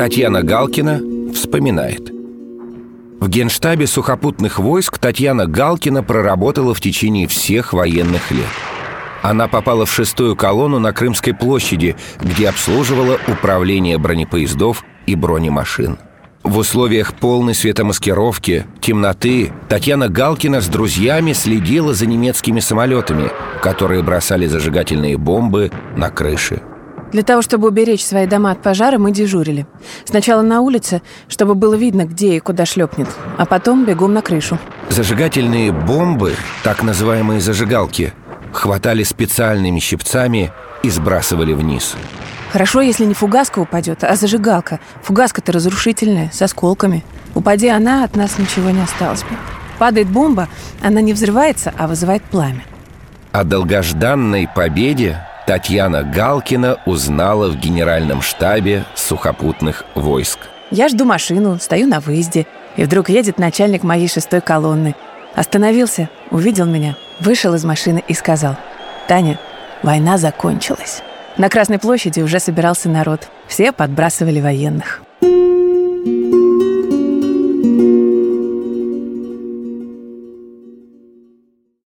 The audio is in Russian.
Татьяна Галкина вспоминает. В генштабе сухопутных войск Татьяна Галкина проработала в течение всех военных лет. Она попала в шестую колонну на Крымской площади, где обслуживала управление бронепоездов и бронемашин. В условиях полной светомаскировки, темноты, Татьяна Галкина с друзьями следила за немецкими самолетами, которые бросали зажигательные бомбы на крыши. Для того, чтобы уберечь свои дома от пожара, мы дежурили. Сначала на улице, чтобы было видно, где и куда шлепнет, а потом бегом на крышу. Зажигательные бомбы, так называемые зажигалки, хватали специальными щипцами и сбрасывали вниз. Хорошо, если не фугаска упадет, а зажигалка. Фугаска-то разрушительная, с осколками. Упади она, от нас ничего не осталось бы. Падает бомба, она не взрывается, а вызывает пламя. О долгожданной победе Татьяна Галкина узнала в генеральном штабе сухопутных войск. Я жду машину, стою на выезде, и вдруг едет начальник моей шестой колонны. Остановился, увидел меня, вышел из машины и сказал, «Таня, война закончилась». На Красной площади уже собирался народ. Все подбрасывали военных.